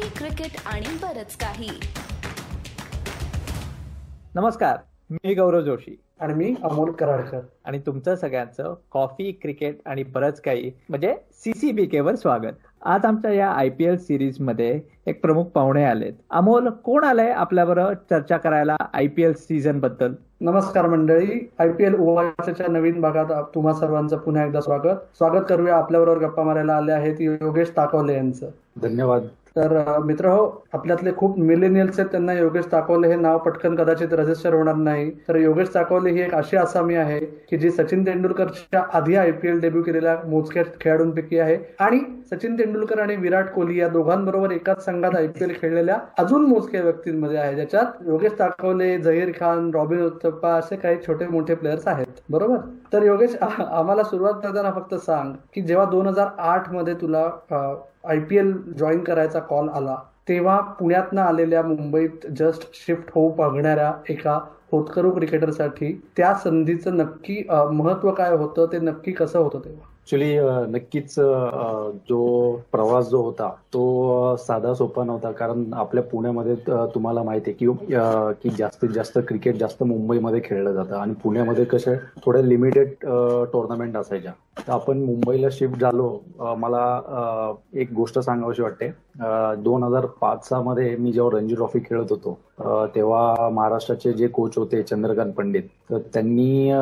Cricket आणि बरच काही. नमस्कार मी गौरव जोशी. आणि मी अमोल कराडकर. आणि तुमचं सगळ्यांचं कॉफी क्रिकेट आणि बरंच काही म्हणजे सीसीबी केवर स्वागत. आज आमच्या या आय पी एल सिरीजमध्ये एक प्रमुख पाहुणे आलेत. अमोल कोण आलंय आपल्याबरोबर चर्चा करायला आय पी एल सीझनबद्दल? नमस्कार मंडळी आय पी एल ओवाच्या नवीन भागात तुम्हा सर्वांचं पुन्हा एकदा स्वागत. स्वागत करूया आपल्याबरोबर गप्पा मारायला आले आहेत योगेश ताकवले यांचं. धन्यवाद. तर मित्र हो आपल्यातले खूप मिलेनियल्स आहेत त्यांना योगेश ताकवले हे नाव पटकन कदाचित रजिस्टर होणार नाही. तर योगेश ताकवले ही एक अशी आसामी आहे की जी सचिन तेंडुलकरच्या आधी आयपीएल डेब्यू केलेल्या मोजक्या खेळाडूंपैकी आहे. आणि सचिन तेंडुलकर आणि विराट कोहली या दोघांबरोबर एकाच संघात आयपीएल खेळलेल्या अजून मोजक्या व्यक्तींमध्ये आहे ज्याच्यात योगेश ताकवले झहीर खान रॉबिन उत्तप्पा असे काही छोटे मोठे प्लेयर्स आहेत. बरोबर? तर योगेश आम्हाला सुरुवात करताना फक्त सांग की जेव्हा दोन हजार आठमध्ये तुला आय पी एल जॉईन करायचा कॉल आला तेव्हा पुण्यातनं आलेल्या मुंबईत जस्ट शिफ्ट होऊ बघणाऱ्या एका होतकरू क्रिकेटरसाठी त्या संधीचं नक्की महत्त्व काय होतं ते नक्की कसं होतं तेव्हा? ऍक्च्युली नक्कीच जो प्रवास जो होता तो साधा सोपा नव्हता. कारण आपल्या पुण्यामध्ये तुम्हाला माहिती आहे की की जास्तीत जास्त क्रिकेट जास्त मुंबईमध्ये खेळलं जातं. आणि पुण्यामध्ये कसे थोड्या लिमिटेड टुर्नामेंट असायच्या. आपण मुंबईला शिफ्ट झालो. मला एक गोष्ट सांगावीशी वाटते. दोन हजार पाच मध्ये मी जेव्हा रणजी ट्रॉफी खेळत होतो तेव्हा महाराष्ट्राचे जे कोच होते चंद्रकांत पंडित तर त्यांनी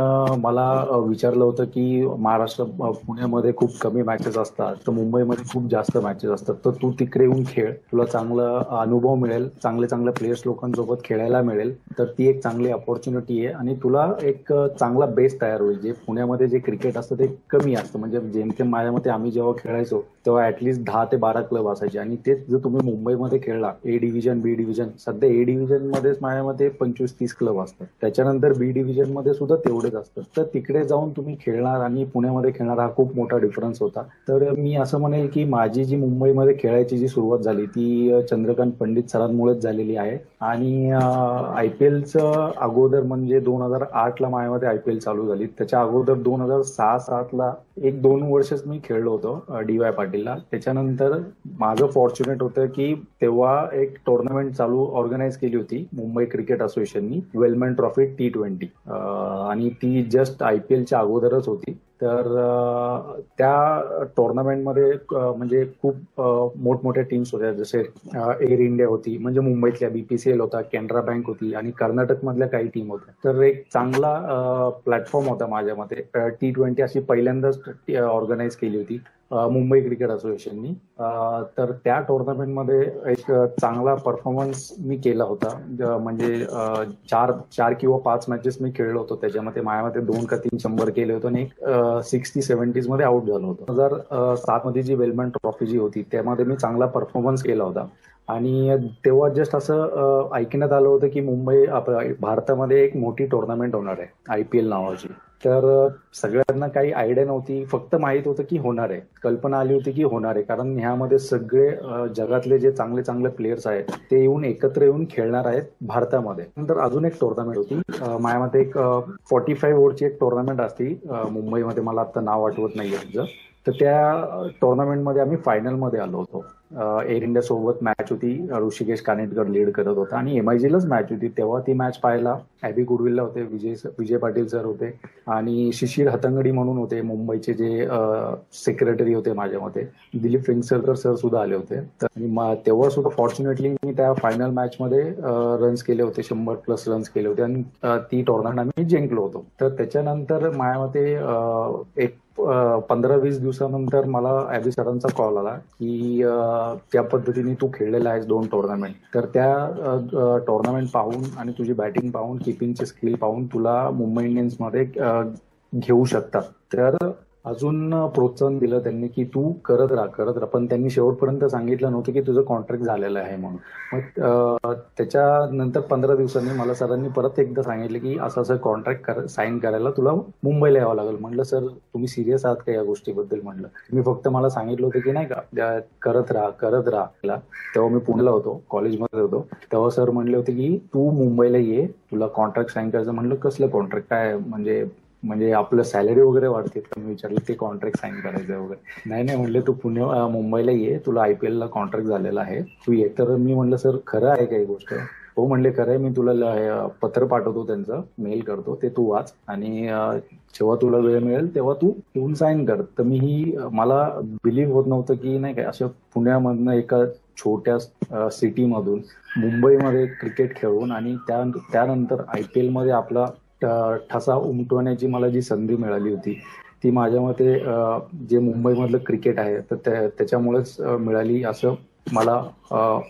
मला विचारलं होतं की महाराष्ट्र पुण्यामध्ये खूप कमी मॅचेस असतात तर मुंबईमध्ये खूप जास्त मॅचेस असतात तर तू तिकडे येऊन खेळ. तुला चांगला अनुभव मिळेल चांगले चांगले प्लेयर्स लोकांसोबत खेळायला मिळेल तर ती एक चांगली अपॉर्च्युनिटी आहे. आणि तुला एक चांगला बेस तयार होईल जे पुण्यामध्ये जे क्रिकेट असतं ते कमी असतं. म्हणजे जेमतेम माझ्या मते आम्ही जेव्हा खेळायचो तेव्हा ऍटलिस्ट दहा ते बारा क्लब असायचे. आणि तेच जर तुम्ही मुंबईमध्ये खेळला ए डिव्हिजन बी डिव्हिजन सध्या ए डिव्हिजन मध्येच माझ्या मते पंचवीस तीस क्लब असतात. त्याच्यानंतर बी डिव्हिजनमध्ये सुद्धा तेवढेच असतात. तर तिकडे जाऊन तुम्ही खेळणार आणि पुण्यामध्ये खेळणार हा खूप मोठा डिफरन्स होता. तर मी असं म्हणेल की माझी जी मुंबईमध्ये खेळायची जी सुरुवात झाली ती चंद्रकांत पंडित सरांमुळेच झालेली आहे. आणि आय पी एलचं अगोदर म्हणजे दोन हजार आठ ला माझ्यामध्ये आय पी एल चालू झाली. त्याच्या अगोदर दोन हजार सहा सात ला एक दोन वर्षच मी खेळलो होतो डी वाय पाटीलला. त्याच्यानंतर माझं फॉर्च्युनेट होतं की तेव्हा एक टुर्नामेंट चालू ऑर्गनाईज केली होती मुंबई क्रिकेट असोसिएशननी वेलमॅन ट्रॉफी टी ट्वेंटी आणि ती जस्ट आय पी एलच्या अगोदरच होती. तर त्या टोर्नामेंटमध्ये म्हणजे खूप मोठमोठ्या टीम्स होत्या. जसे एअर इंडिया होती म्हणजे मुंबईतल्या बीपीसीएल होता कॅनरा बँक होती आणि कर्नाटक मधल्या काही टीम होत्या. तर एक चांगला प्लॅटफॉर्म होता माझ्या मते. टी ट्वेंटी अशी पहिल्यांदाच ऑर्गनाईज केली होती. मुंबई क्रिकेट असोसिएशननी. तर त्या टुर्नामेंटमध्ये एक चांगला परफॉर्मन्स मी केला होता. म्हणजे चार चार किंवा पाच मॅचेस मी खेळलो होतो. त्याच्यामध्ये माझ्यामध्ये दोन का तीन शंभर केले होते आणि एक सिक्स्टी सेव्हन्टीजमध्ये आउट झालो होतो. दोन हजार सात मध्ये जी वेलमॅन ट्रॉफी जी होती त्यामध्ये मी चांगला परफॉर्मन्स केला होता. आणि तेव्हा जस्ट असं ऐकण्यात आलं होतं की मुंबई भारतामध्ये एक मोठी टुर्नामेंट होणार आहे आय पी एल नावाची. तर सगळ्यांना काही आयडिया नव्हती. फक्त माहीत होतं की होणार आहे. कल्पना आली होती की होणार आहे. कारण ह्यामध्ये सगळे जगातले जे चांगले चांगले प्लेयर्स आहेत ते येऊन एकत्र येऊन खेळणार आहेत भारतामध्ये. नंतर अजून एक टुर्नामेंट होती. माझ्यामध्ये एक फॉर्टी फाईव्ह ओव्हरची एक टुर्नामेंट असती. मुंबईमध्ये मला आता नाव आठवत नाहीये तर त्या टुर्नामेंटमध्ये आम्ही फायनलमध्ये आलो होतो. एअर इंडिया सोबत मॅच होती. ऋषिकेश कानेटकर लीड करत होता. आणि एमआयजीलाच मॅच होती. तेव्हा ती मॅच पाहायला ॲबी गुडविलला होते विजय विजय पाटील सर होते. आणि शिशिर हतंगडी म्हणून होते मुंबईचे जे सेक्रेटरी होते माझ्या मते. दिलीप फिंगसरकर सर सुद्धा आले होते. आणि तेव्हा सुद्धा फॉर्च्युनेटली मी त्या फायनल मॅच मध्ये रन्स केले होते. शंभर प्लस रन्स केले होते. आणि ती टोर्नामेंट आम्ही जिंकलो होतो. तर त्याच्यानंतर माझ्या मते एक पंधरा वीस दिवसानंतर मला ॲबी सरांचा कॉल आला की त्या पद्धतीने तू खेळलेला आहेस दोन टुर्नामेंट तर त्या टुर्नामेंट पाहून आणि तुझी बॅटिंग पाहून किपिंगची स्किल पाहून तुला मुंबई इंडियन्समध्ये घेऊ शकतात. तर अजून प्रोत्साहन दिलं त्यांनी की तू करत राहा करत राहा. पण त्यांनी शेवटपर्यंत सांगितलं नव्हतं की तुझं कॉन्ट्रॅक्ट झालेलं आहे म्हणून. मग त्याच्यानंतर पंधरा दिवसांनी मला सरांनी परत एकदा सांगितलं की असं असं कॉन्ट्रॅक्ट साईन करायला तुला मुंबईला यावं लागेल. म्हटलं सर तुम्ही सिरियस आहात का या गोष्टीबद्दल? म्हटलं मी फक्त मला सांगितलं होतं की नाही का करत राहा करत राहा. तेव्हा मी पुण्याला होतो कॉलेजमध्ये होतो. तेव्हा सर म्हणले होते की तू मुंबईला ये तुला कॉन्ट्रॅक्ट साईन करायचं. म्हणलं कसलं कॉन्ट्रॅक्ट काय म्हणजे म्हणजे आपलं सॅलरी वगैरे वाढते तर मी विचारलं ते कॉन्ट्रॅक्ट साईन करायचं वगैरे. नाही नाही म्हणले तू पुणे मुंबईला ये तुला आयपीएल ला कॉन्ट्रॅक्ट झालेला आहे तू ये. तर मी म्हणलं सर खरं आहे काही गोष्ट. हो म्हणले खरं आहे मी तुला पत्र पाठवतो त्यांचं मेल करतो ते तू वाच आणि जेव्हा तुला वेळ मिळेल तेव्हा तू येऊन साईन कर. तर मी ही मला बिलीव्ह होत नव्हतं की नाही काय असं पुण्यामधनं एका छोट्या सिटीमधून मुंबईमध्ये क्रिकेट खेळून आणि त्यानंतर आय पी एलमध्ये आपला ठसा उमटवण्याची मला जी संधी मिळाली होती ती माझ्या मते जे मुंबईमधलं क्रिकेट आहे तर त्याच्यामुळेच मिळाली असं मला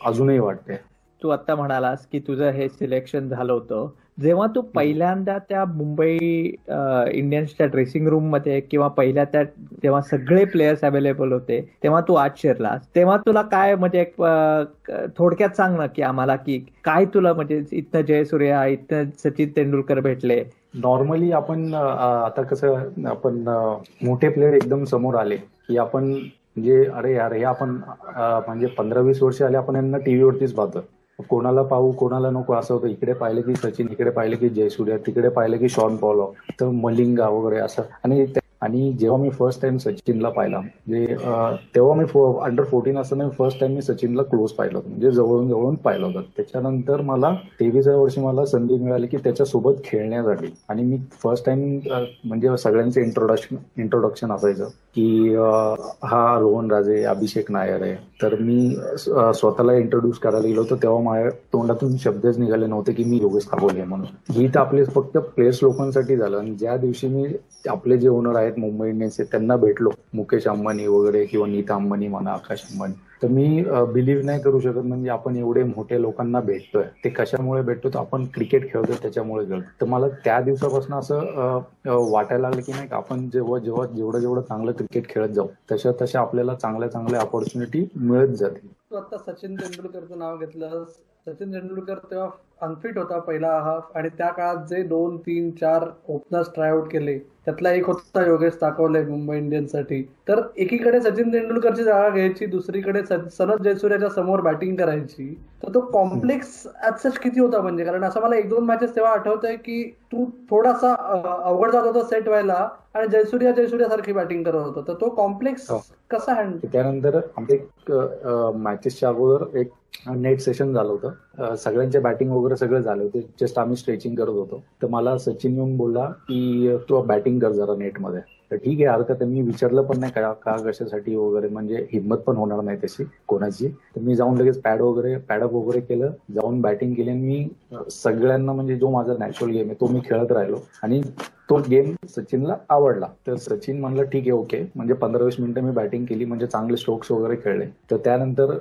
अजूनही वाटतंय. तू आता म्हणालास की तुझं हे सिलेक्शन झालं होतं. जेव्हा तू पहिल्यांदा त्या मुंबई इंडियन्सच्या ड्रेसिंग रूममध्ये किंवा पहिल्या त्या जेव्हा सगळे प्लेयर्स अवेलेबल होते तेव्हा तू आज शिरलास. तेव्हा तुला काय म्हणजे थोडक्यात सांग ना की आम्हाला की काय तुला म्हणजे इथं जयसूर्या इथं सचिन तेंडुलकर भेटले? नॉर्मली आपण आता कसं आपण मोठे प्लेयर एकदम समोर आले की आपण म्हणजे अरे यार हे आपण म्हणजे पंधरा वीस वर्ष आले आपण यांना टीव्हीवरतीच पाहतो कोणाला पाहू कोणाला नको असं होतं. इकडे पाहिलं की सचिन इकडे पाहिलं की जयसूर्या तिकडे पाहिलं की शॉन पॉलो तर मलिंगा वगैरे असं. आणि आणि जेव्हा मी फर्स्ट टाइम सचिनला पाहिला म्हणजे तेव्हा मी अंडर फोर्टीन असताना फर्स्ट टाइम मी सचिनला क्लोज पाहिलं होतं. म्हणजे जवळून जवळून पाहिलं होतं. त्याच्यानंतर मला तेवीसव्या वर्षी मला संधी मिळाली की त्याच्यासोबत खेळण्यासाठी. आणि मी फर्स्ट टाइम म्हणजे सगळ्यांचं इंट्रोडक्शन इंट्रोडक्शन असायचं. की हा रोहन राजे अभिषेक नायर आहे. तर मी स्वतःला इंट्रोड्यूस करायला गेलो होतो तेव्हा माझ्या तोंडातून शब्दच निघाले नव्हते की मी योगेश आहे म्हणून. ही तर आपले फक्त प्लेयर्स लोकांसाठी झालं आणि ज्या दिवशी मी आपले जे ओनर आहेत मुंबई इंडियन्सचे त्यांना भेटलो. मुकेश अंबानी वगैरे किंवा नीता अंबानी म्हणा आकाश अंबानी. तर मी बिलीव्ह नाही करू शकत. म्हणजे आपण एवढे मोठे लोकांना भेटतोय. ते कशामुळे भेटतो? तर आपण क्रिकेट खेळतोय त्याच्यामुळे खेळतो तर मला त्या दिवसापासून असं वाटायला लागलं की नाही आपण जेव्हा जेव्हा जेवढं जेवढं चांगलं क्रिकेट खेळत जाऊ तशा तशा आपल्याला चांगल्या चांगल्या ऑपॉर्च्युनिटी मिळत जातील. तू आता सचिन तेंडुलकरचं नाव घेतलं सचिन तेंडुलकर तेव्हा अनफिट होता पहिला हाफ आणि त्या काळात जे दोन तीन चार ओपनर्स ट्रायआउट केले त्यातला एक होता योगेश ताकवले मुंबई इंडियन्ससाठी. तर एकीकडे सचिन तेंडुलकरची जागा घ्यायची दुसरीकडे सनत जयसूर्याच्या समोर बॅटिंग करायची तर तो कॉम्प्लेक्स सच किती होता म्हणजे? कारण असं मला एक दोन मॅचेस तेव्हा आठवत आहे की तू थोडासा अवघड जात होता सेट व्हायला आणि जयसूर्या जयसूर्या सारखी बॅटिंग करत होतो. तर तो कॉम्प्लेक्स हो. कसा हँडल त्यानंतर आमचे मॅचेसच्या अगोदर एक नेट सेशन झालं होतं. सगळ्यांचे बॅटिंग वगैरे सगळं झालं होते. जस्ट आम्ही स्ट्रेचिंग करत होतो. तर मला सचिन येऊन बोलला की तू बॅटिंग कर जरा नेटमध्ये. तर ठीक आहे हरकत मी विचारलं पण नाही का का कशासाठी वगैरे म्हणजे हिंमत पण होणार नाही तशी कोणाची. तर मी जाऊन लगेच पॅड वगैरे पॅडअप वगैरे केलं. जाऊन बॅटिंग केली आणि मी सगळ्यांना म्हणजे जो माझा नॅचरल गेम आहे तो मी खेळत राहिलो. आणि तो गेम सचिनला आवडला. तर सचिन म्हणलं ठीक आहे ओके म्हणजे पंधरा वीस मिनिटं मी बॅटिंग केली म्हणजे चांगले स्ट्रोक्स वगैरे खेळले. तर त्यानंतर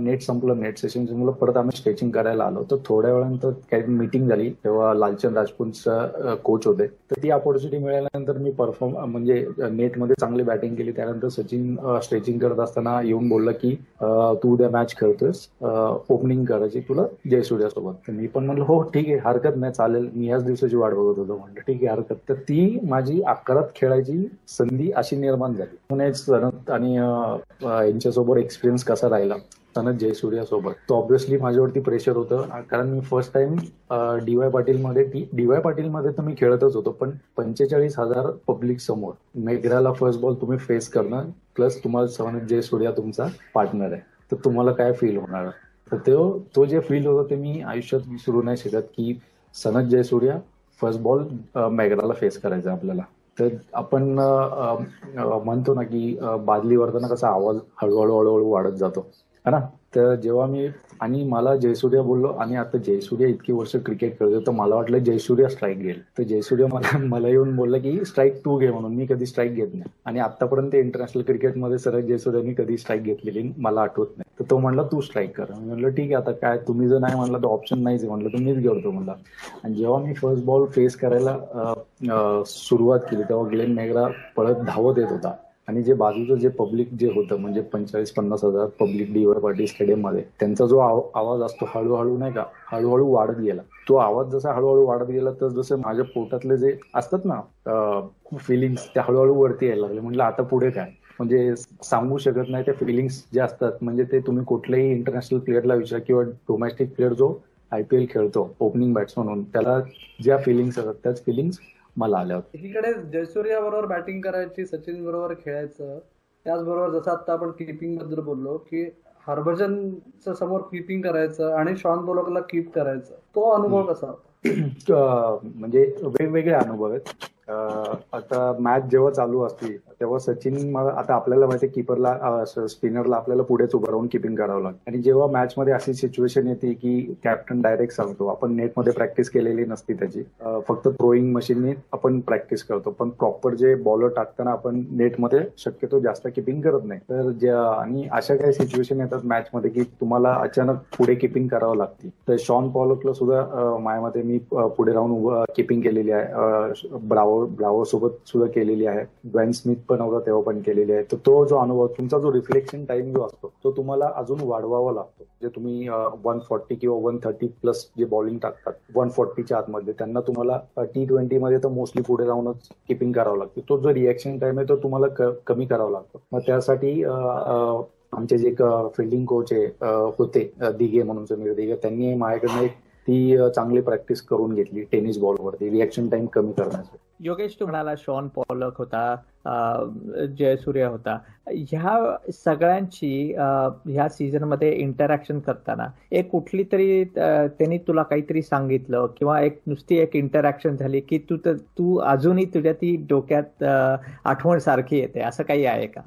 नेट संपलं. नेट सेशन संपलं. परत आम्ही स्ट्रेचिंग करायला आलो. तर थोड्या वेळानंतर काही मीटिंग झाली. तेव्हा लालचंद राजपूतचा कोच होते. तर ती अपॉर्च्युनिटी मिळाल्यानंतर मी परफॉर्म म्हणजे नेटमध्ये चांगली बॅटिंग केली. त्यानंतर सचिन स्ट्रेचिंग करत असताना येऊन बोलला की तू उद्या मॅच खेळतोयस. ओपनिंग करायची तुला जयसूर्यासोबत. मी पण म्हणलं हो ठीक आहे. हरकत नाही. चालेल. मी याच दिवसाची वाट बघत होतो. म्हणलं ठीक आहे हरकत तर ती माझी अकरात खेळायची संधी अशी निर्माण झाली. पुण्याच सनत आणि यांच्यासोबत एक्सपिरियन्स कसा राहिला सनत जयसूर्यासोबत. तो ऑब्विसली माझ्यावरती प्रेशर होतं कारण मी first time D Y Patil मध्ये डीवाय पाटील मध्ये तर मी खेळतच होतो पण पंचेचाळीस हजार पब्लिक समोर. मेघराला फर्स्ट बॉल तुम्ही फेस करणं प्लस तुम्हाला सनत जयसूर्या तुमचा पार्टनर आहे. तर तुम्हाला काय फील होणार? तर तो तो जे फील होतं ते मी आयुष्यात विसरू नाही शकत की सनत जयसूर्या फर्स्ट बॉल मॅग्राला फेस करायचा आपल्याला. तर आपण म्हणतो ना की बादली वरताना कसा आवाज हळूहळू हळूहळू वाढत जातो. है ना? तर जेव्हा मी आणि मला जयसूर्या बोललो आणि आता जयसूर्या इतकी वर्ष क्रिकेट खेळतो तर मला वाटलं जयसूर्या स्ट्राईक घेईल. तर जयसूर्या मला मला येऊन बोलला की स्ट्राईक टू घे म्हणून मी कधी स्ट्राईक घेत नाही. आणि आतापर्यंत इंटरनॅशनल क्रिकेटमध्ये सरळ जयसूर्यानी कधी स्ट्राईक घेतलेली मला आठवत नाही. तर तो म्हणला तू स्ट्राईक कर. म्हणलं ठीक आहे आता काय तुम्ही जर नाही म्हणलं तर ऑप्शन नाहीच म्हणलं तर मीच घेतो म्हणला. आणि जेव्हा मी फर्स्ट बॉल फेस करायला सुरुवात केली तेव्हा ग्लेन मेगरा पळत धावत येत होता. आणि जे बाजूचं जे पब्लिक जे होतं म्हणजे पंचेचाळीस पन्नास हजार पब्लिक डीवर पार्टी स्टेडियममध्ये त्यांचा जो आवाज असतो हळूहळू नाही का हळूहळू वाढत गेला. तो आवाज जसा हळूहळू वाढत गेला तर जसं माझ्या पोटातले जे असतात ना फिलिंग्स त्या हळूहळू वरती यायला लागले. म्हटलं आता पुढे काय? म्हणजे सांगू शकत नाही ते फिलिंग्स जे असतात. म्हणजे ते तुम्ही कुठल्याही इंटरनॅशनल प्लेअरला विचारा किंवा डोमेस्टिक प्लेअर जो आयपीएल खेळतो ओपनिंग बॅट्समन म्हणून त्याला ज्या फिलिंग्स असतात त्याच फिलिंग्स मला आल्या होत्या. एकीकडे जयसूर्या बरोबर बॅटिंग करायची सचिन बरोबर खेळायचं त्याचबरोबर जसं आता आपण किपिंगबद्दल बोललो की हरभजनचं समोर किपिंग करायचं आणि शॉन बोलकला कीप करायचं तो अनुभव कसा होता? म्हणजे वेगवेगळे अनुभव आहेत. आता मॅच जेव्हा चालू असते तेव्हा सचिन आता आपल्याला माहिती किपरला स्पिनरला आपल्याला पुढेच उभं राहून किपिंग करावं लागतं. आणि जेव्हा मॅच मध्ये अशी सिच्युएशन येते की कॅप्टन डायरेक्ट सांगतो आपण नेटमध्ये प्रॅक्टिस केलेली नसती त्याची फक्त थ्रोईंग मशीनने आपण प्रॅक्टिस करतो. पण प्रॉपर जे बॉलर टाकताना आपण नेटमध्ये शक्यतो जास्त किपिंग करत नाही. तर आणि अशा काही सिच्युएशन येतात मॅच मध्ये की तुम्हाला अचानक पुढे किपिंग करावं लागते. तर शॉन पॉलकला सुद्धा मायामध्ये मी पुढे राहून किपिंग केलेली आहे. ब्रावो ब्रावो सोबत सुद्धा केलेली आहे. ग्वेन स्मिथ पण होता तेव्हा पण केलेली आहे. तर तो जो अनुभव तुमचा जो रिफ्लेक्शन टाइम जो असतो तो तुम्हाला अजून वाढवावा लागतो. जे तुम्ही वन फॉर्टी किंवा वन थर्टी प्लस जे बॉलिंग टाकतात वन फोर्टीच्या आतमध्ये त्यांना तुम्हाला टी ट्वेंटी मध्ये तर मोस्टली पुढे जाऊनच किपिंग करावं लागते. तो जो रिॲक्शन टाइम आहे तो तुम्हाला कमी करावा लागतो. मग त्यासाठी आमचे जे फिल्डिंग कोच आहे होते दिघे म्हणून समीर दिघे त्यांनी माझ्याकडनं एक ती चांगली प्रॅक्टिस करून घेतली टेनिस बॉलवरती रिॲक्शन टाइम कमी करण्यासाठी. योगेश तू म्हणाला शॉन पॉलक होता जयसूर्या होता. ह्या सगळ्यांची ह्या सीझनमध्ये इंटरॅक्शन करताना एक कुठली तरी त्यांनी तुला काहीतरी सांगितलं किंवा एक नुसती एक इंटरॅक्शन झाली की तू तर- तू अजूनही तुझ्या ती डोक्यात आठवण सारखी येते. असं काही आहे का?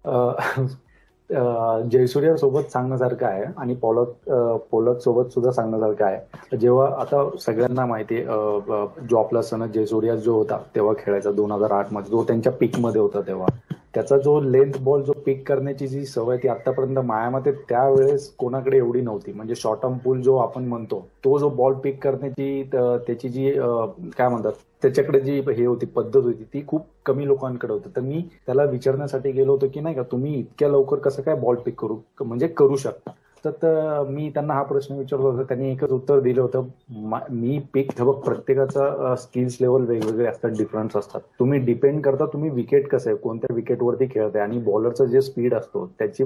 अं, जयसूर्या सोबत सांगण्यासारखं आहे आणि पोलक पोलक सोबत सुद्धा सांगण्यासारखं आहे. जेव्हा आता सगळ्यांना माहिती आहे जो आपला सनद जयसूर्या जो होता तेव्हा खेळायचा दोन हजार आठमध्ये जो त्यांच्या पीकमध्ये होता तेव्हा. त्याचा जो लेंथ बॉल जो पिक करण्याची जी सवय ती आतापर्यंत मायामध्ये त्यावेळेस कोणाकडे एवढी नव्हती. म्हणजे शॉर्ट टर्म पूल जो आपण म्हणतो तो जो बॉल पिक करण्याची त्याची जी काय म्हणतात त्याच्याकडे जी हे होती पद्धत होती ती खूप कमी लोकांकडे होती. तर मी त्याला विचारण्यासाठी गेलो होतो की नाही का तुम्ही इतक्या लवकर कसं काय बॉल पिक करू म्हणजे करू शकता? तर मी त्यांना हा प्रश्न विचारला होता. त्यांनी एकच उत्तर दिलं होतं. मी पीक धबक प्रत्येकाचा स्किल्स लेवल वेगवेगळे असतात डिफरन्स असतात. तुम्ही डिपेंड करता तुम्ही विकेट कसं आहे कोणत्या विकेटवरती खेळताय आणि बॉलरचं जे स्पीड असतो त्याची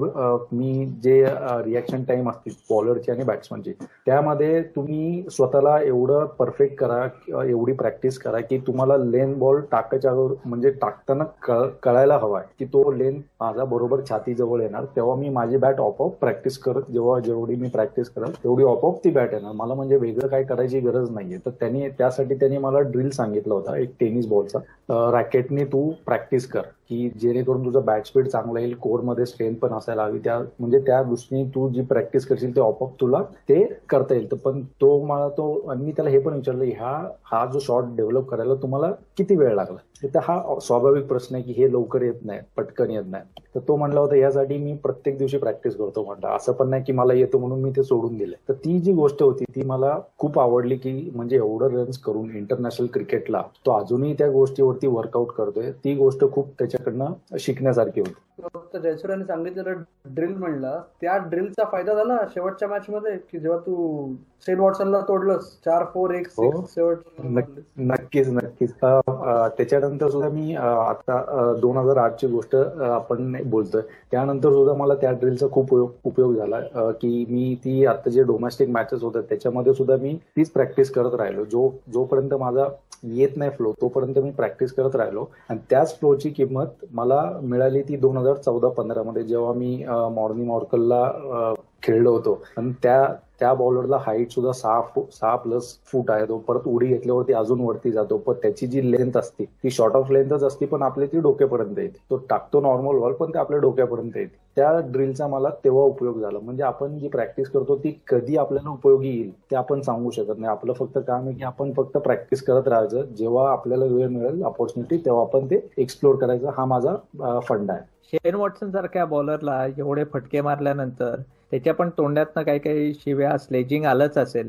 मी जे रिॲक्शन टाइम असते बॉलरची आणि बॅट्समनची त्यामध्ये तुम्ही स्वतःला एवढं परफेक्ट करा किंवा एवढी प्रॅक्टिस करा की तुम्हाला लेन बॉल टाकायच्या म्हणजे टाकताना कळ- कळायला हवाय की तो लेन माझा बरोबर छातीजवळ येणार तेव्हा मी माझी बॅट ऑफ प्रॅक्टिस करत जेव्हा जेवढी मी प्रॅक्टिस करत तेवढी ऑफ ती बॅट येणार. मला म्हणजे वेगळं काय करायची गरज नाहीये. तर त्यांनी त्यासाठी त्यांनी मला ड्रिल सांगितलं होता एक टेनिस बॉलचा रॅकेटने तू प्रॅक्टिस कर. की जेणेकरून तुझं बॅट स्पीड चांगला येईल कोरमध्ये स्ट्रेंथ पण असायला हवी. त्या म्हणजे त्या दृष्टीने तू जी प्रॅक्टिस करशील ते ऑपअप तुला ते करता येईल. तर पण तो मला तो आणि मी त्याला हे पण विचारलं ह्या हा जो शॉट डेव्हलप करायला तुम्हाला किती वेळ लागला? तर हा स्वाभाविक प्रश्न आहे की हे लवकर येत नाही पटकन येत नाही. तर तो म्हणला होता यासाठी मी प्रत्येक दिवशी प्रॅक्टिस करतो म्हणला. असं पण नाही की मला येतो म्हणून मी ते सोडून दिलं तर ती जी गोष्ट होती ती मला खूप आवडली की म्हणजे एवढं रन्स करून इंटरनॅशनल क्रिकेटला तो अजूनही त्या गोष्टीवरती वर्कआउट करतोय. ती गोष्ट खूप त्याच्या त्याच्याकडनं शिकण्यासारखी होती. फक्त जयसूर्याने सांगितलेलं ड्रिल म्हणला त्या ड्रिलचा फायदा झाला शेवटच्या मॅच मध्ये की जेव्हा तू सेन वॉटसनला तोडलंस चार फोर एक हो. नक्कीच नक्कीच. त्याच्यानंतर सुद्धा मी आता दोन हजार आठची गोष्ट आपण बोलतोय. त्यानंतर सुद्धा मला त्या ड्रिलचा खूप उपयोग झाला. की मी ती आता जे डोमेस्टिक मॅचेस होतात त्याच्यामध्ये सुद्धा मी तीच प्रॅक्टिस करत राहिलो. जो जोपर्यंत माझा येत नाही फ्लो तोपर्यंत मी प्रॅक्टिस करत राहिलो. आणि त्याच फ्लोची किंमत मला मिळाली ती दोन हजार चौदा पंधरामध्ये जेव्हा मी मॉर्निंग ऑर्कलला खेळलो होतो. आणि त्या त्या बॉलरला हाईट सुद्धा सहा फूट सहा प्लस फूट आहे तो. परत उडी घेतल्यावरती अजून वरती जातो. पण त्याची जी लेंथ असते ती शॉर्ट ऑफ लेंथच असते पण आपली ती डोक्यापर्यंत येते. तो टाकतो नॉर्मल बॉल पण ते आपल्या डोक्यापर्यंत येते. त्या ड्रिलचा मला तेव्हा उपयोग झाला. म्हणजे आपण जी प्रॅक्टिस करतो ती कधी आपल्याला उपयोगी येईल ते आपण सांगू शकत नाही. आपलं फक्त काम आहे की आपण फक्त प्रॅक्टिस करत राहायचं. जेव्हा आपल्याला वेळ मिळेल ऑपॉर्च्युनिटी तेव्हा आपण ते एक्सप्लोर करायचं. हा माझा फंड आहे. शेन वॉटसन सारख्या बॉलरला एवढे फटके मारल्यानंतर त्याच्या पण तोंडातनं काही काही शिव्या स्लेजिंग आलंच असेल.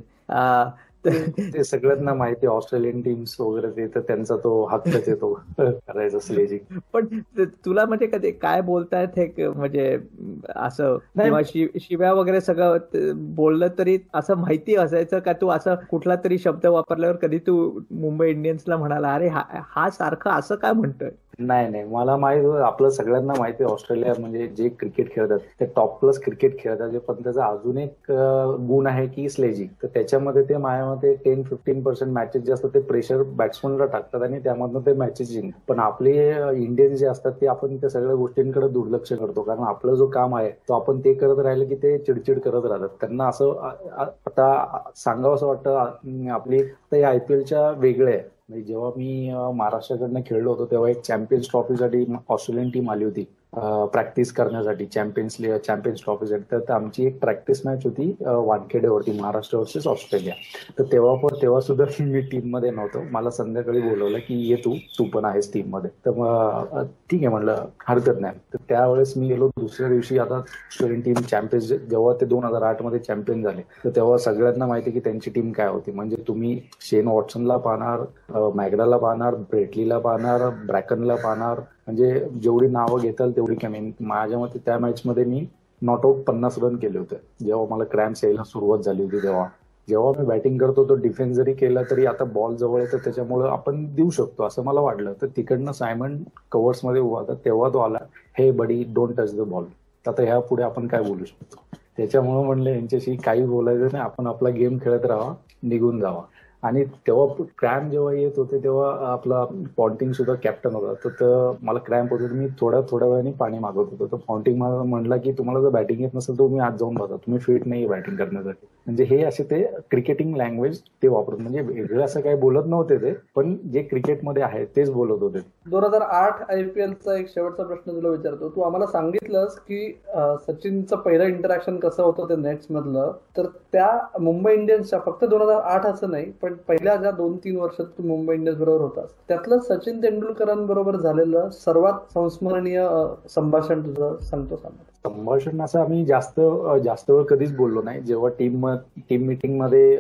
ते सगळ्यांना माहिती ऑस्ट्रेलियन टीम्स वगैरे ते तर त्यांचा तो हक्कच आहे तो करायचा स्लेजिंग. पण तुला म्हणजे कधी काय बोलतायत हे म्हणजे असं शिव्या वगैरे सगळं बोललं तरी असं माहिती असायचं का? तू असं कुठला तरी शब्द वापरल्यावर कधी तू मुंबई इंडियन्सला म्हणाला अरे हा सारखं असं काय म्हणतोय? नाही नाही. मला माहीत होतं आपलं सगळ्यांना माहिती आहे ऑस्ट्रेलिया म्हणजे जे क्रिकेट खेळतात ते टॉप प्लस क्रिकेट खेळतात जे पण त्याचा अजून एक गुण आहे की स्लेजिंग तर त्याच्यामध्ये ते माझ्यामध्ये टेन फिफ्टीन पर्सेंट मॅचेस जे असतात ते प्रेशर बॅट्समनला टाकतात आणि त्यामधनं ते मॅचेस जिंक पण आपले इंडियन जे असतात ते आपण त्या सगळ्या गोष्टींकडे दुर्लक्ष करतो. कारण आपलं जो काम आहे तो आपण ते करत राहिलं की ते चिडचिड करत राहतात. त्यांना असं आता सांगावं असं वाटतं आपली तर आयपीएलच्या वेगळे आहे म्हणजे जेव्हा मी महाराष्ट्राकडनं खेळलो होतो तेव्हा एक चॅम्पियन्स ट्रॉफीसाठी ऑस्ट्रेलियन टीम आली होती. प्रॅक्टिस करण्यासाठी चॅम्पियन्स चॅम्पियन्स ट्रॉफीसाठी तर तर आमची एक प्रॅक्टिस मॅच होती वानखेडेवरती महाराष्ट्र वर्सेस ऑस्ट्रेलिया. तर तेव्हा पण तेव्हा सुद्धा मी टीममध्ये नव्हतो. मला संध्याकाळी बोलवलं की ये तू तू पण आहेस टीममध्ये. तर ठीक आहे म्हणलं हरकत नाही. तर त्यावेळेस मी गेलो दुसऱ्या दिवशी आता ऑस्ट्रेलियन टीम चॅम्पियन्स जेव्हा ते दोन हजार आठमध्ये चॅम्पियन झाले तर तेव्हा सगळ्यांना माहिती की त्यांची टीम काय होती. म्हणजे तुम्ही शेन वॉटसनला पाहणार मॅगडाला पाहणार ब्रेटलीला पाहणार ब्रॅकनला पाहणार म्हणजे जेवढी नावं घेताल तेवढी कमी. माझ्या मते त्या मॅच मध्ये मी नॉट आउट पन्नास रन केले होते. जेव्हा मला क्रॅम्स यायला सुरुवात झाली होती तेव्हा. जेव्हा मी बॅटिंग करतो तो डिफेन्स जरी केला तरी आता बॉल जवळ आहे तर त्याच्यामुळे आपण देऊ शकतो असं मला वाटलं. तर तिकडनं सायमन कव्हर्समध्ये उभा होता तेव्हा तो आला hey buddy don't touch the ball आता ह्या पुढे आपण काय बोलू शकतो? त्याच्यामुळे म्हणलं यांच्याशी काही बोलायचं नाही आपण आपला गेम खेळत राहा निघून जावा. आणि तेव्हा क्रॅम्प जेव्हा येत होते तेव्हा आपला पॉन्टिंग सुद्धा कॅप्टन होता. तर मला क्रॅम्प होतो मी थोड्या थोड्या वेळाने पाणी मागत होतो. तर पॉन्टिंग मला म्हणला की तुम्हाला जर बॅटिंग येत नसेल तर तुम्ही आज जाऊन बघा तुम्ही फिट नाही बॅटिंग करण्यासाठी. म्हणजे हे असे ते क्रिकेटिंग लँग्वेज ते वापरत म्हणजे वेगळं असं काही बोलत नव्हते ते पण जे क्रिकेटमध्ये आहे तेच बोलत होते. दोन हजार आठ आयपीएलचा एक शेवटचा प्रश्न तुला विचारतो. तू आम्हाला सांगितलंस की सचिनचं पहिलं इंटरॅक्शन कसं होतं ते नेट्स मधलं? तर त्या मुंबई इंडियन्सच्या फक्त दोन हजार आठ असं नाही पण पहिल्या ज्या दोन तीन वर्षात तू मुंबई इंडियन्स बरोबर होतास त्यातलं सचिन तेंडुलकरांबरोबर झालेलं सर्वात संस्मरणीय संभाषण तुझं सांगतो सांगतो संभाषण असं आम्ही जास्त जास्त वेळ कधीच बोललो नाही. जेव्हा टीम टीम मिटिंगमध्ये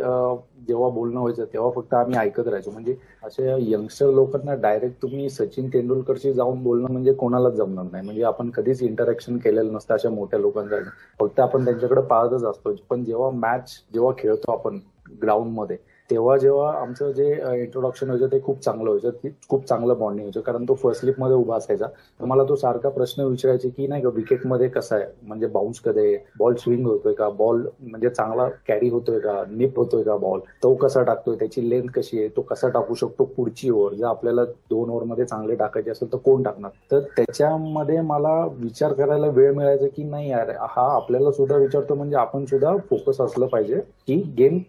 जेव्हा बोलणं व्हायचं तेव्हा फक्त आम्ही ऐकत राहायचो. म्हणजे असे यंगस्टर लोकांना डायरेक्ट तुम्ही सचिन तेंडुलकरशी जाऊन बोलणं म्हणजे कोणालाच जमणार नाही. म्हणजे आपण कधीच इंटरॅक्शन केलेलं नसतं अशा मोठ्या लोकांसाठी. फक्त आपण त्यांच्याकडे पाहतच असतो. पण जेव्हा मॅच जेव्हा खेळतो आपण ग्राउंडमध्ये तेव्हा जेव्हा आमचं जे इंट्रोडक्शन व्हायचं ते खूप चांगलं व्हायचं. ते खूप चांगलं बॉन्डिंग व्हायचं. कारण तो फर्स्ट स्लिपमध्ये उभा असायचा. तर मला तो सारखा प्रश्न विचारायचे की नाही का विकेटमध्ये कसं आहे? म्हणजे बाउन्स कधी बॉल स्विंग होतोय का? बॉल म्हणजे चांगला कॅरी होतोय का? निप होतोय का बॉल तो कसा टाकतोय? त्याची लेंथ कशी आहे? तो कसा टाकू शकतो? पुढची ओव्हर जर आपल्याला दोन ओव्हरमध्ये चांगले टाकायचे असेल तर कोण टाकणार? तर त्याच्यामध्ये मला विचार करायला वेळ मिळायचा की नाही यार हा आपल्याला सुद्धा विचारतो. म्हणजे आपण सुद्धा फोकस असलं पाहिजे की गेम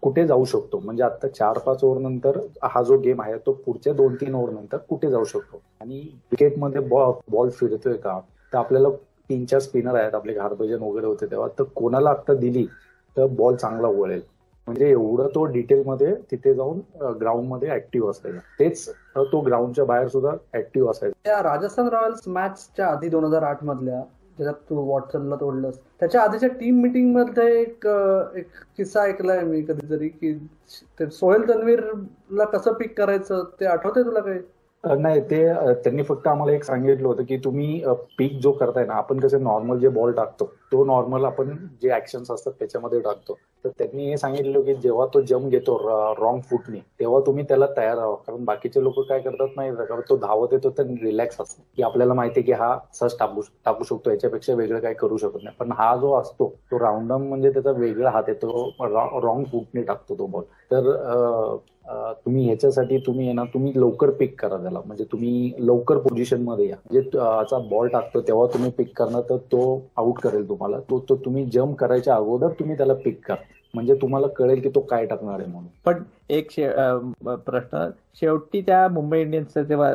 कुठे जाऊ शकतो? म्हणजे आता चार पाच ओव्हर नंतर हा जो गेम आहे तो पुढच्या दोन तीन ओव्हर नंतर कुठे जाऊ शकतो? आणि क्रिकेटमध्ये बॉल फिरतोय का? तर आपल्याला तीन चार स्पिनर आहेत आपले घारभजन वगैरे होते तेव्हा तर कोणाला आता दिली तर बॉल चांगला वळेल. म्हणजे एवढं तो डिटेलमध्ये तिथे जाऊन ग्राउंडमध्ये ऍक्टिव्ह असायचा. तेच तो ग्राउंडच्या बाहेर सुद्धा ऍक्टिव्ह असायचा. त्या राजस्थान रॉयल्स मॅचच्या आधी दोन हजार आठ मधल्या ज्याच्यात तू वॉटसनला तोडलंस. त्याच्या आधीच्या टीम मिटिंगमध्ये एक एक किस्सा ऐकलाय मी कधीतरी की ते सोहेल तन्वीरला कसं पिक करायचं ते आठवतंय तुला काही? नाही ते त्यांनी फक्त आम्हाला एक सांगितलं होतं की तुम्ही पीक जो करताय ना आपण कसे नॉर्मल जे बॉल टाकतो तो नॉर्मल आपण जे ऍक्शन्स असतात त्याच्यामध्ये टाकतो. तर त्यांनी हे सांगितलं की जेव्हा तो जम घेतो रॉंग फूटने तेव्हा तुम्ही त्याला तयार राहा. कारण बाकीचे लोक काय करतात नाही कारण तो धावत येतो तर रिलॅक्स असतो. की आपल्याला माहिती आहे की हा सहज टाकू टाकू शकतो याच्यापेक्षा वेगळं काही करू शकत नाही. पण हा जो असतो तो राऊंडम म्हणजे त्याचा वेगळा हात येतो रॉंग फुटने टाकतो तो बॉल तर तुम्ही ह्याच्यासाठी तुम्ही आहे ना तुम्ही लवकर पिक करा त्याला. म्हणजे तुम्ही लवकर पोझिशनमध्ये या. म्हणजे असा बॉल टाकतो तेव्हा तुम्ही पिक करणार तर तो आउट करेल तुम्हाला. तो तो तुम्ही जम्प करायच्या अगोदर तुम्ही त्याला पिक करा. म्हणजे तुम्हाला कळेल की तो काय टाकणार आहे म्हणून. पण एक शे- प्रश्न. शेवटी त्या मुंबई इंडियन्सचा जेव्हा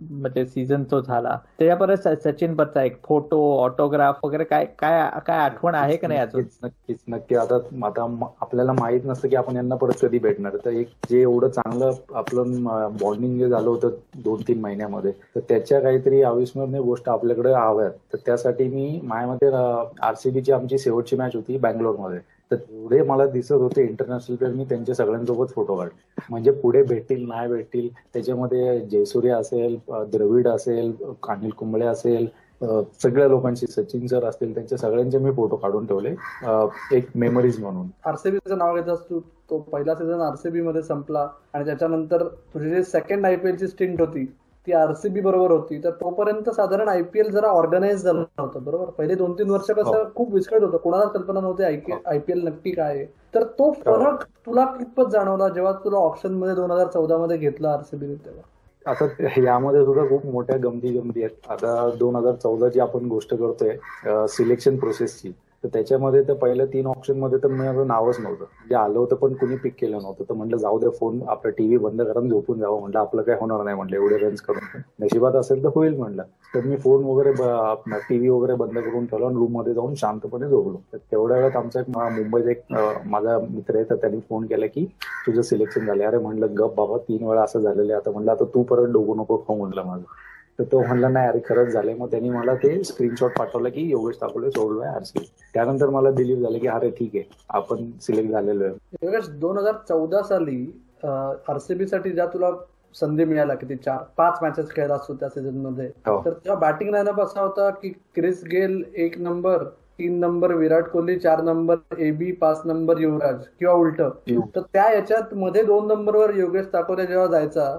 म्हणजे सीझन तो झाला त्याच्यापर्यंत स- सचिन बरचा एक फोटो ऑटोग्राफ वगैरे काय काय काय आठवण आहे का नाही अजून? नक्कीच नक्की. आता आता आपल्याला माहीत नसतं की आपण यांना परत कधी भेटणार तर एक जे एवढं चांगलं आपलं बॉन्डिंग जे झालं होतं दोन तीन महिन्यामध्ये तर त्याच्या काहीतरी अविस्मरणीय गोष्ट आपल्याकडे हव्यात. तर त्यासाठी मी माझ्यामध्ये आरसीबीची आमची शेवटची मॅच होती बँगलोरमध्ये. तर एवढे मला दिसत होते इंटरनॅशनल प्लेअर मी त्यांच्या सगळ्यांसोबत फोटो काढले. म्हणजे पुढे भेटतील नाही भेटतील त्याच्यामध्ये जयसूर्य असेल द्रविड असेल अनिल कुंबळे असेल सगळ्या लोकांशी सचिन सर असतील त्यांच्या सगळ्यांचे मी फोटो काढून ठेवले. एक मेमरीज म्हणून. आरसीबीचं नाव घेत असतो तो पहिला सीझन आरसीबी मध्ये संपला आणि त्याच्यानंतर तुझी जे सेकंड आयपीएलची स्टिंट होती. ती आरसीबी बरोबर होती तर तोपर्यंत साधारण आयपीएल जरा ऑर्गनाईज झालं नव्हतं बरोबर? पहिले दोन तीन वर्ष कसं हो. खूप विस्कळीत होतं कोणाला कल्पना नव्हती हो. आयपीएल नक्की काय आहे. तर तो फरक तुला कितपत जाणवला जेव्हा तुला ऑप्शनमध्ये दोन हजार चौदा मध्ये घेतला आरसीबी तेव्हा? आता यामध्ये सुद्धा खूप मोठ्या गमती गमती आहेत. आता दोन हजार चौदाची आपण गोष्ट करतोय सिलेक्शन प्रोसेसची. तर त्याच्यामध्ये तर पहिल्या तीन ऑप्शनमध्ये तर माझं नावच नव्हतं. म्हणजे आलं होतं पण कुणी पिक केलं नव्हतं. तर म्हटलं जाऊ दे फोन आपला टीव्ही बंद करून झोपून जावं म्हटलं. आपलं काय होणार नाही म्हटलं एवढे रन्स करून. नशिबात असेल तर होईल म्हटलं. तर मी फोन वगैरे टीव्ही वगैरे बंद करून ठेवला आणि रूममध्ये जाऊन शांतपणे झोपलो. तर तेवढ्या वेळात आमचा एक मुंबईचा एक माझा मित्र आहे तर त्यांनी फोन केला की तुझं सिलेक्शन झालं अरे म्हणलं गप बाबा तीन वेळा असं झालेलं आहे. आता म्हणलं आता तू परत डोकू नको खाऊ म्हटलं माझं. तर तो म्हणला नाही अरे खरंच झालंय. मग त्यांनी मला ते स्क्रीनशॉट पाठवलं की योगेश तापोले सोडलोय आरसी त्यानंतर मला बिलीव्ह झालं की अरे ठीक आहे आपण सिलेक्ट झालेलो आहे. योगेश दोन हजार चौदा साली आरसीबी साठी ज्या तुला संधी मिळाला किती चार पाच मॅचेस खेळला असतो त्या सीझनमध्ये हो. तर तेव्हा बॅटिंग लाईनअप असा होता की क्रिस गेल एक नंबर तीन नंबर विराट कोहली चार नंबर एबी पाच नंबर युवराज किंवा उलट. तर त्या याच्यात मध्ये दोन नंबरवर योगेश ताकोरे जेव्हा जायचा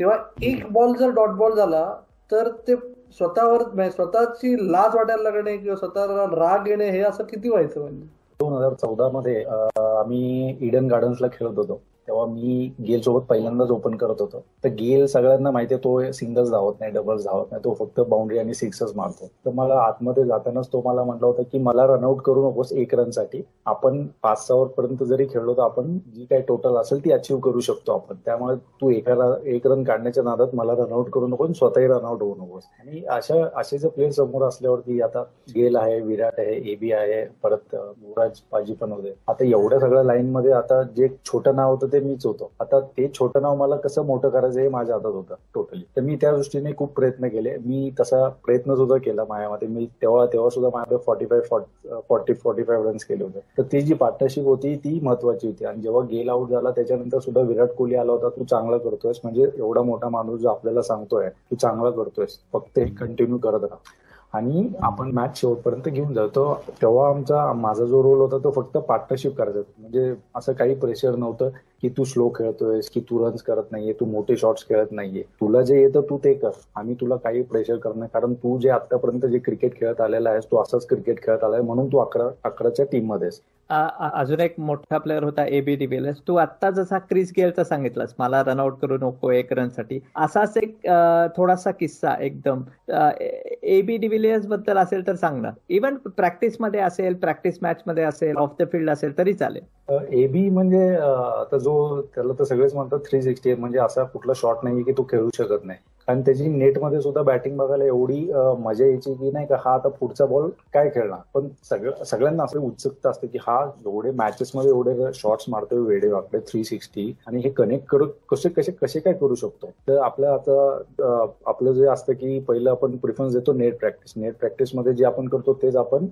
तेव्हा एक बॉल जर डॉट बॉल झाला तर ते स्वतःवर म्हणजे स्वतःची लाज वाटायला लागणे किंवा स्वतःला राग येणे हे असं किती व्हायचं म्हणजे? दोन हजार चौदा मध्ये आम्ही इडन गार्डन्सला खेळत होतो. तेव्हा मी गेल सोबत पहिल्यांदाच ओपन करत होतो. तर गेल सगळ्यांना माहितीये तो सिंगल्स धावत नाही डबल्स धावत नाही तो फक्त बाउंड्री आणि सिक्सच मारतो. तर मला आतमध्ये जातानाच तो मला म्हटला होता की मला रनआउट करू नकोस एक रनसाठी आपण पाच सहा पर्यंत जरी खेळलो तर आपण जी काही टोटल असेल ती अचीव्ह करू शकतो आपण. त्यामुळे तू एका एक रन काढण्याच्या नादात मला रनआउट करू नको स्वतःही रनआउट होऊ नकोस. आणि अशा असे जर प्लेअर समोर असल्यावरती आता गेल आहे विराट आहे एबी आहे परत युवराज पाजी पण होते. आता एवढ्या सगळ्या लाईन मध्ये आता जे छोटं नाव होतं ते मीच होतो. आता ते छोटं नाव मला कसं मोठं करायचं हे माझ्या हातात होतं टोटली तर मी त्या दृष्टीने खूप प्रयत्न केले. मी तसा प्रयत्न सुद्धा केला माझ्यामध्ये. मी तेव्हा तेव्हा सुद्धा माझ्याकडे forty five forty forty five runs केले होते. तर ती जी पार्टनरशिप होती ती महत्वाची होती. आणि जेव्हा गेल आउट झाला त्याच्यानंतर सुद्धा विराट कोहली आला होता. तू चांगला करतोयस. म्हणजे एवढा मोठा माणूस जो आपल्याला सांगतोय तू चांगला करतोयस. फक्त हे कंटिन्यू करत राहा. आणि आपण मॅच शेवटपर्यंत घेऊन जातो तेव्हा आमचा माझा जो रोल होता तो फक्त पार्टनरशिप करायचा म्हणजे असं काही प्रेशर नव्हतं. की तू स्लो खेळतोयस की तू रन्स करत नाहीये तू मोठे शॉट्स खेळत नाहीये. तुला जे येतं तू ते कर. आम्ही तुला काही प्रेशर करणार कारण तू जे आतापर्यंत जे क्रिकेट खेळत आलेला आहेस तू असंच क्रिकेट खेळत आलाय म्हणून तू अकरा अकराच्या टीम मध्येस अजून एक मोठा प्लेअर होता एबी डिव्हिलियर्स तू आता जसा क्रिस गेलचा सांगितलास मला रनआउट करू नको एक रनसाठी असाच एक थोडासा किस्सा एकदम. एबी डिव्हिलियर्सबद्दल असेल तर सांग ना. इव्हन प्रॅक्टिसमध्ये असेल प्रॅक्टिस मॅच मध्ये असेल ऑफ द फील्ड असेल तरी चालेल. एबी म्हणजे आता जो त्याला तर सगळेच म्हणतात थ्री सिक्स्टी म्हणजे असा कुठला शॉट नाही की तो खेळू शकत नाही. आणि त्याची नेटमध्ये सुद्धा बॅटिंग बघायला एवढी मजा यायची की नाही का हा आता पुढचा बॉल काय खेळणार? पण सगळं सगळ्यांना असं उत्सुकता असते की हा एवढे मॅचेस मध्ये एवढे शॉट्स मारतोय वेडे वाकडे थ्री सिक्स्टी आणि हे कनेक्ट करू कसे कसे कसे काय करू शकतो? तर आपलं आता आपलं जे असतं की पहिलं आपण प्रिफरन्स देतो नेट प्रॅक्टिस नेट प्रॅक्टिसमध्ये जे आपण करतो तेच आपण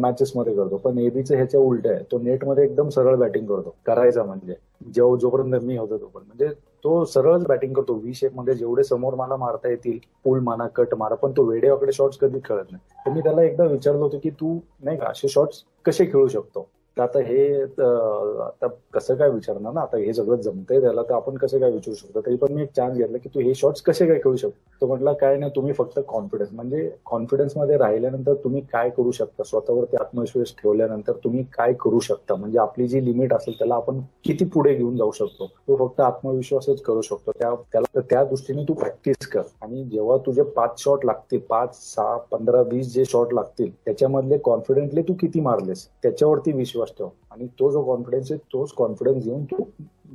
मॅचेस मध्ये करतो. पण एबीचं ह्याच्या उलट आहे. तो नेटमध्ये एकदम सरळ बॅटिंग करतो. करायचा म्हणजे. जेव्हा जोपर्यंत मी होतो तोपर्यंत. म्हणजे तो सरळच बॅटिंग करतो. व्ही शेपमध्ये जेवढे समोर मला मारता येतील पूल माना कट मारा पण तो वेड्याकडे शॉट्स कधी खेळत नाही. तर मी त्याला एकदा विचारलं होतं की तू नाही का असे शॉट्स कसे खेळू शकतो? तर आता हे आता कसं काय विचारणार ना? आता हे सगळं जमतंय त्याला तर आपण कसं काय विचारू शकतो? तरी पण मी एक चान्स घेतला की तू हे शॉट्स कसे काय खेळू शकतो? तो म्हटलं काय नाही तुम्ही फक्त कॉन्फिडन्स म्हणजे कॉन्फिडन्समध्ये राहिल्यानंतर तुम्ही काय करू शकता? स्वतःवरती आत्मविश्वास ठेवल्यानंतर तुम्ही काय करू शकता? म्हणजे आपली जी लिमिट असेल त्याला आपण किती पुढे घेऊन जाऊ शकतो? तो फक्त आत्मविश्वासच करू शकतो. त्या त्याला त्या दृष्टीने तू प्रॅक्टिस कर. आणि जेव्हा तुझे पाच शॉट लागतील पाच सहा पंधरा वीस जे शॉट लागतील त्याच्यामधले कॉन्फिडेंटली तू किती मारलेस? त्याच्यावरती विश्वास ठेव. आणि तो जो कॉन्फिडन्स आहे तोच कॉन्फिडन्स घेऊन तू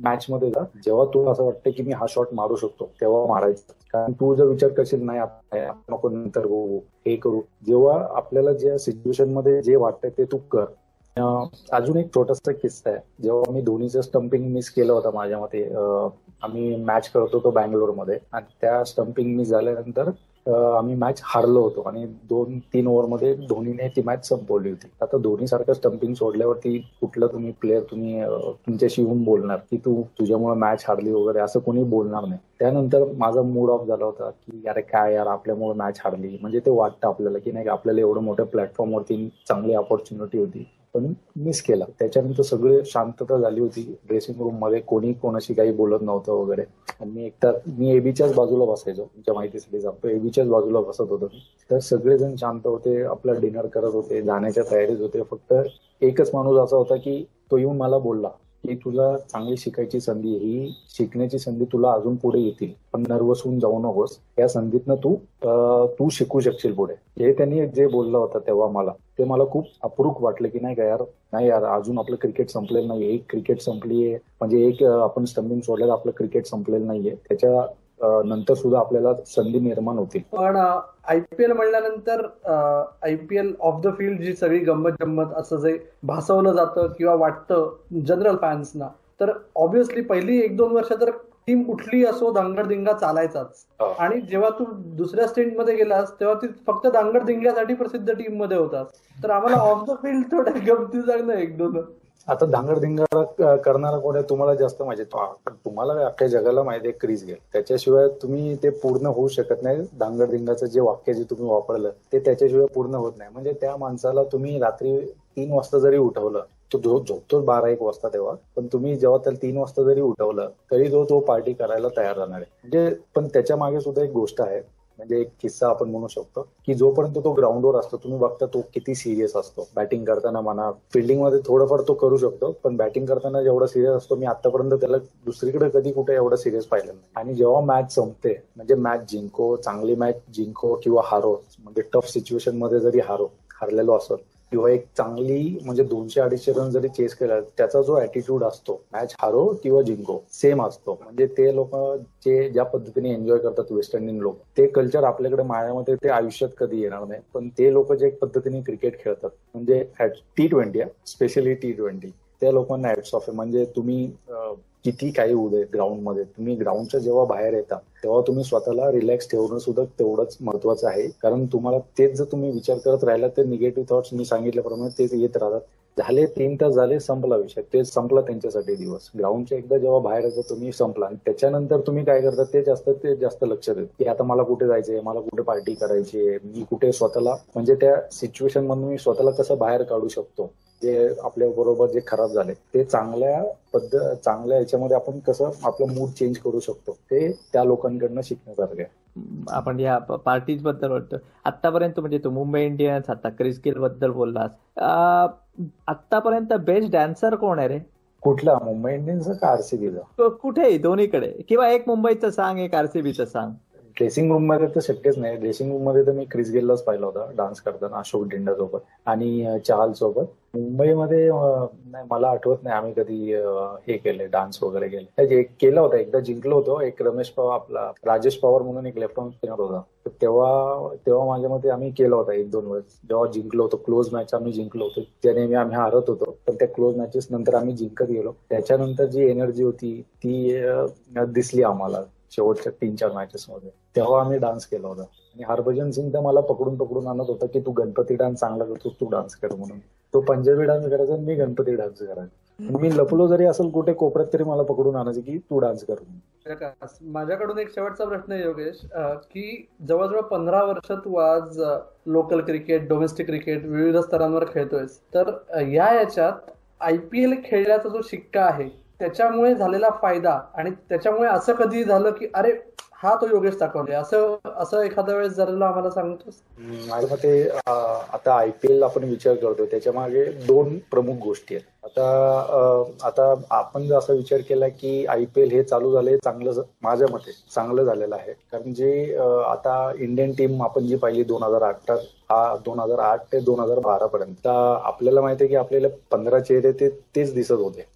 मॅच मध्ये जा. जेव्हा तुला असं वाटतं की मी हा शॉट मारू शकतो तेव्हा मारायचा. कारण तू जर विचार करशील नाही नको नंतर हो, हो हे करू. जेव्हा आपल्याला ज्या सिच्युएशनमध्ये जे वाटतंय ते तू कर. अजून एक छोटासा किस्सा आहे. जेव्हा मी धोनीचं स्टम्पिंग मिस केलं होतं माझ्या मते आम्ही मॅच करत होतो बँगलोरमध्ये. आणि त्या स्टम्पिंग मिस झाल्यानंतर आम्ही मॅच हारलो होतो आणि दोन तीन ओव्हरमध्ये धोनीने ती मॅच संपवली होती. आता धोनी सारखं स्टम्पिंग सोडल्यावरती कुठलं तुम्ही प्लेअर तुम्ही तुमच्याशी येऊन बोलणार की तू तुझ्यामुळे मॅच हारली वगैरे असं कोणी बोलणार नाही. त्यानंतर माझा मूड ऑफ झाला होता की अरे काय यार आपल्यामुळे मॅच हारली. म्हणजे ते वाटतं आपल्याला की नाही आपल्याला एवढं मोठ्या प्लॅटफॉर्मवरती चांगली ऑपॉर्च्युनिटी होती. पण मिस केला. त्याच्यानंतर सगळे शांतता झाली होती ड्रेसिंग रूममध्ये. कोणी कोणाशी काही बोलत नव्हतं वगैरे. आणि मी एकतर मी एबीच्याच बाजूला बसायचो तुमच्या माहितीसाठी सांगतो एबीच्याच बाजूला बसत होतो. मी तर सगळेजण शांत होते आपला डिनर करत होते जाण्याच्या तयारीत होते. फक्त एकच माणूस असा होता की तो येऊन मला बोलला. की तुला चांगली शिकायची संधी ही शिकण्याची संधी तुला अजून पुढे येतील. पण नर्वस होऊन जाऊ नकोस. या संधीतनं तू तू शिकू शकशील पुढे. हे त्यांनी जे बोललं होतं तेव्हा मला ते मला खूप अप्रूप वाटलं की नाही का यार नाही यार अजून आपलं क्रिकेट संपलेलं नाहीये. एक क्रिकेट संपलीये. म्हणजे एक आपण स्टंबिंग सोडल्यावर आपलं क्रिकेट संपलेलं नाहीये. त्याच्या नंतर सुद्धा आपल्याला संधी निर्माण होतील. पण आयपीएल म्हणल्यानंतर आयपीएल ऑफ द फील्ड जी सगळी गंमत जम्मत असं जे भासवलं जातं किंवा वाटतं जनरल फॅन्सना तर ऑब्विसली पहिली एक दोन वर्ष तर टीम कुठली असो दांगडदिंगा चालायचाच. आणि जेव्हा तू दुसऱ्या स्टेटमध्ये गेलास तेव्हा ती फक्त दांगडदिंग्यासाठी प्रसिद्ध टीममध्ये होतास तर आम्हाला ऑफ द फील्ड थोड्या गमती सांग ना एक दोन. आता धांगडधिंगा करणारा कोण आहे तुम्हाला जास्त माहिती तुम्हाला अख्ख्या जगाला माहिती आहे क्रीज गेल. त्याच्याशिवाय तुम्ही ते पूर्ण होऊ शकत नाही. धांगडधिंगाचं जे वाक्य जे तुम्ही वापरलं ते त्याच्याशिवाय पूर्ण होत नाही. म्हणजे त्या माणसाला तुम्ही रात्री तीन वाजता जरी उठवलं तो झोपतो बारा एक वाजता तेव्हा पण तुम्ही जेव्हा त्याला तीन वाजता जरी उठवलं तरी तो तो पार्टी करायला तयार राहणार आहे. म्हणजे पण त्याच्यामागे सुद्धा एक गोष्ट आहे. म्हणजे एक किस्सा आपण म्हणू शकतो की जोपर्यंत तो ग्राउंडवर असतो तुम्ही बघता तो किती सिरियस असतो. बॅटिंग करताना म्हणा फिल्डिंगमध्ये थोडंफार तो करू शकतो पण बॅटिंग करताना जेवढा सिरियस असतो मी आतापर्यंत त्याला दुसरीकडे कधी कुठे एवढं सिरियस पाहिलं नाही. आणि जेव्हा मॅच संपते म्हणजे मॅच जिंको चांगली मॅच जिंको किंवा हारो म्हणजे टफ सिच्युएशनमध्ये जरी हारो हारलेलो असो किंवा एक चांगली म्हणजे दोनशे अडीचशे रन जरी चेस केला त्याचा जो अॅटिट्यूड असतो मॅच हारो किंवा जिंको सेम असतो. म्हणजे ते लोक जे ज्या पद्धतीने एन्जॉय करतात वेस्ट इंडियन लोक ते कल्चर आपल्याकडे मायामध्ये ते आयुष्यात कधी येणार नाही. पण ते लोक जे पद्धतीने क्रिकेट खेळतात म्हणजे T twenty specially T twenty त्या लोकांना ऍड्स ऑफ आहे. म्हणजे तुम्ही किती काही उदे ग्राउंड ग्राउंडमध्ये तुम्ही ग्राउंडच्या जेव्हा बाहेर येता तेव्हा तुम्ही स्वतःला रिलॅक्स ठेवणं सुद्धा तेवढंच महत्वाचं आहे. कारण तुम्हाला तेच जर तुम्ही विचार करत राहिला तर निगेटिव्ह थॉट्स मी सांगितल्याप्रमाणे तेच येत राहतात. झाले तीन तास झाले संपला विषय. ते संपला त्यांच्यासाठी दिवस. ग्राउंडच्या एकदा जेव्हा बाहेर येतं तुम्ही संपला. आणि त्याच्यानंतर तुम्ही काय करता ते जास्त ते जास्त लक्ष देत. की आता मला कुठे जायचंय? मला कुठे पार्टी करायची आहे? मी कुठे स्वतःला म्हणजे त्या सिच्युएशन मधून मी स्वतःला कसं बाहेर काढू शकतो? जे आपल्या बरोबर जे खराब झाले ते चांगल्या पद्धत चांगल्या याच्यामध्ये आपण कसं आपलं मूड चेंज करू शकतो ते त्या लोकांकडनं शिकण्यासारखं आहे. आपण या पार्टीजबद्दल बोलतो. आतापर्यंत म्हणजे तू मुंबई इंडियन्स आता क्रिस गेल बद्दल बोललास. आतापर्यंत बेस्ट डॅन्सर कोण आहे रे? कुठला? मुंबई इंडियन्स का आरसीबीचा कुठेही दोन्हीकडे. किंवा एक मुंबईचं सांग एक आरसीबीचं सांग. ड्रेसिंग रूममध्ये तर शक्यच नाही. ड्रेसिंग रूममध्ये तर मी क्रिस गेललाच पाहिला होता डान्स करताना अशोक डिंडा सोबत आणि चहाल सोबत. मुंबईमध्ये नाही मला आठवत नाही आम्ही कधी हे केले डान्स वगैरे केले. केला होता एकदा जिंकलो होतो. एक रमेश पवार आपला राजेश पवार म्हणून एक लेफ्ट हँड स्पिनर होता तेव्हा तेव्हा माझ्या मते आम्ही केलं होता एक दोन वेळेस. जेव्हा जिंकलो होतो क्लोज मॅच आम्ही जिंकलो होतो. त्या नेहमी आम्ही हारत होतो पण त्या क्लोज मॅचेस नंतर आम्ही जिंकत गेलो. त्याच्यानंतर जी एनर्जी होती ती दिसली आम्हाला. शेवटच्या तीन चार मॅचेस मध्ये तेव्हा आम्ही डान्स केला होता. आणि हरभजन सिंग तर मला पकडून पकडून आणत होता की तू गणपती डान्स चांगला करतो तू डान्स कर म्हणून. तो पंजाबी डान्स करायचा मी गणपती डान्स करायचा. मी लपलो जरी असेल कुठे कोपऱ्यात तरी मला पकडून आणायचं की तू डान्स कर माझ्याकडून एक शेवटचा प्रश्न आहे योगेश. की जवळजवळ पंधरा वर्ष तू आज लोकल क्रिकेट डोमेस्टिक क्रिकेट विविध स्तरांवर खेळतोयस. तर या याच्यात आयपीएल खेळण्याचा जो शिक्का आहे त्याच्यामुळे झालेला फायदा आणि त्याच्यामुळे असं कधी झालं की अरे हा तो योगेश दाखवले असं असं एखाद्या वेळेस झालेलं आम्हाला सांगतोस? माझ्या मते आता आयपीएल आपण विचार करतो त्याच्यामागे दोन प्रमुख गोष्टी आहेत. आता आता आपण जर असा विचार केला की आयपीएल हे चालू झाले चांगलं माझ्या मते चांगलं झालेलं आहे. कारण जे आता इंडियन टीम आपण जी पाहिली दोन हजार आठ हा दोन हजार आठ ते दोन हजार बारा पर्यंत आपल्याला माहिती आहे की आपल्याला पंधरा चेहरे ते तेच दिसत होते.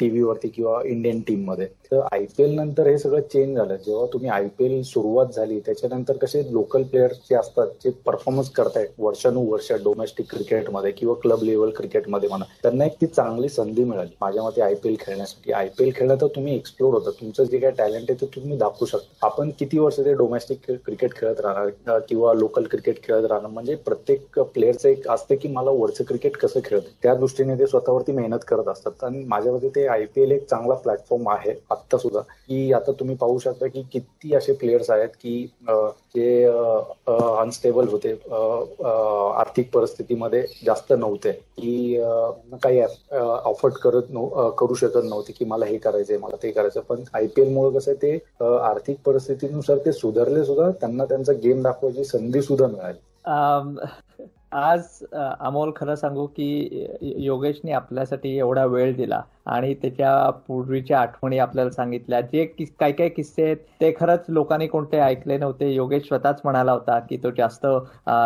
टीव्हीवरती किंवा इंडियन टीममध्ये तर आयपीएल नंतर हे सगळं चेंज झालं. जेव्हा तुम्ही आय पी एल सुरुवात झाली त्याच्यानंतर कसे लोकल प्लेयर्स जे असतात जे परफॉर्मन्स करतायत वर्षानुवर्ष डोमेस्टिक क्रिकेटमध्ये किंवा क्लब लेवल क्रिकेटमध्ये म्हणा त्यांना एक ती चांगली संधी मिळाली. माझ्या मते आय पी एल खेळण्यासाठी. आय पी एल खेळलं तर तुम्ही एक्सप्लोर होता. तुमचं जे काही टॅलेंट आहे ते तुम्ही दाखवू शकता. आपण किती वर्ष ते डोमेस्टिक क्रिकेट खेळत राहणार किंवा लोकल क्रिकेट खेळत राहणार? म्हणजे प्रत्येक प्लेअरचं एक असतं की मला वरचं क्रिकेट कसं खेळत त्या दृष्टीने ते स्वतःवरती मेहनत करत असतात. आणि माझ्या मते ते आयपीएल एक चांगला प्लॅटफॉर्म आहे आता सुद्धा. की आता तुम्ही पाहू शकता की किती असे प्लेयर्स आहेत की जे अनस्टेबल होते आर्थिक परिस्थितीमध्ये जास्त नव्हते. की काही ऑफर्ड करत करू शकत नव्हते की मला हे करायचंय मला ते करायचं पण आयपीएल मुळे कसं ते आर्थिक परिस्थितीनुसार ते सुधारले सुद्धा त्यांना त्यांचा गेम दाखवायची संधी सुद्धा मिळाली. आज अमोल खरं सांगू की योगेशने आपल्यासाठी एवढा वेळ दिला. आणि त्याच्या पूर्वीच्या आठवणी आपल्याला सांगितल्या. जे काय काय किस्से आहेत ते खरंच लोकांनी कोणते ऐकले नव्हते. योगेश स्वतःच म्हणाला होता की तो जास्त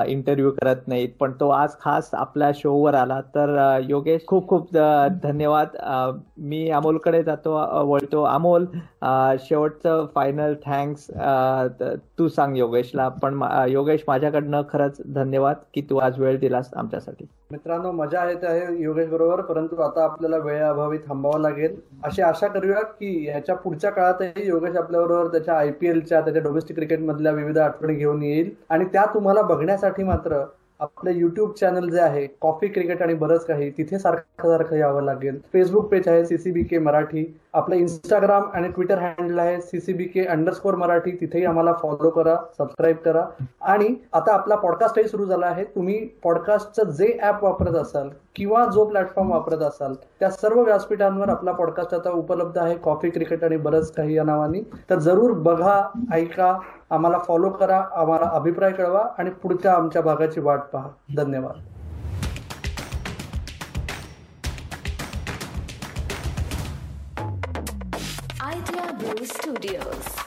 इंटरव्ह्यू करत नाहीत. पण तो आज खास आपल्या शोवर आला. तर योगेश खूप खूप धन्यवाद. मी अमोलकडे जातो वळतो. अमोल शेवटचं फायनल थँक्स तू सांग योगेशला. पण योगेश माझ्याकडनं खरंच धन्यवाद की तू आज वेळ दिलास आमच्यासाठी. मित्रांनो मजा येते आहे योगेश बरोबर. परंतु आता आपल्याला वेळ अभावी थांबावं लागेल. अशी आशा करूया की ह्याच्या पुढच्या काळातही योगेश आपल्याबरोबर त्याच्या आयपीएलच्या त्याच्या डोमेस्टिक क्रिकेट मधल्या विविध आठवणी घेऊन येईल. आणि त्या तुम्हाला बघण्यासाठी मात्र आपलं युट्यूब चॅनल जे आहे कॉफी क्रिकेट आणि बरंच काही तिथे सारखं सारखं यावं लागेल. फेसबुक पेज आहे सीसीबी के मराठी. आपलं इंस्टाग्राम आणि ट्विटर हँडल आहे सीसीबी के अंडरस्कोर मराठी. तिथेही आम्हाला फॉलो करा सबस्क्राईब करा. आणि आता आपला पॉडकास्टही सुरू झाला आहे. तुम्ही पॉडकास्टचं जे ऍप वापरत असाल किंवा जो प्लॅटफॉर्म वापरत असाल त्या सर्व व्यासपीठांवर आपला पॉडकास्ट आता उपलब्ध आहे. कॉफी क्रिकेट आणि बरंच काही या नावाने. तर जरूर बघा ऐका आम्हाला फॉलो करा आम्हाला अभिप्राय कळवा आणि पुढच्या आमच्या भागाची वाट पहा. धन्यवाद. Idea blue studios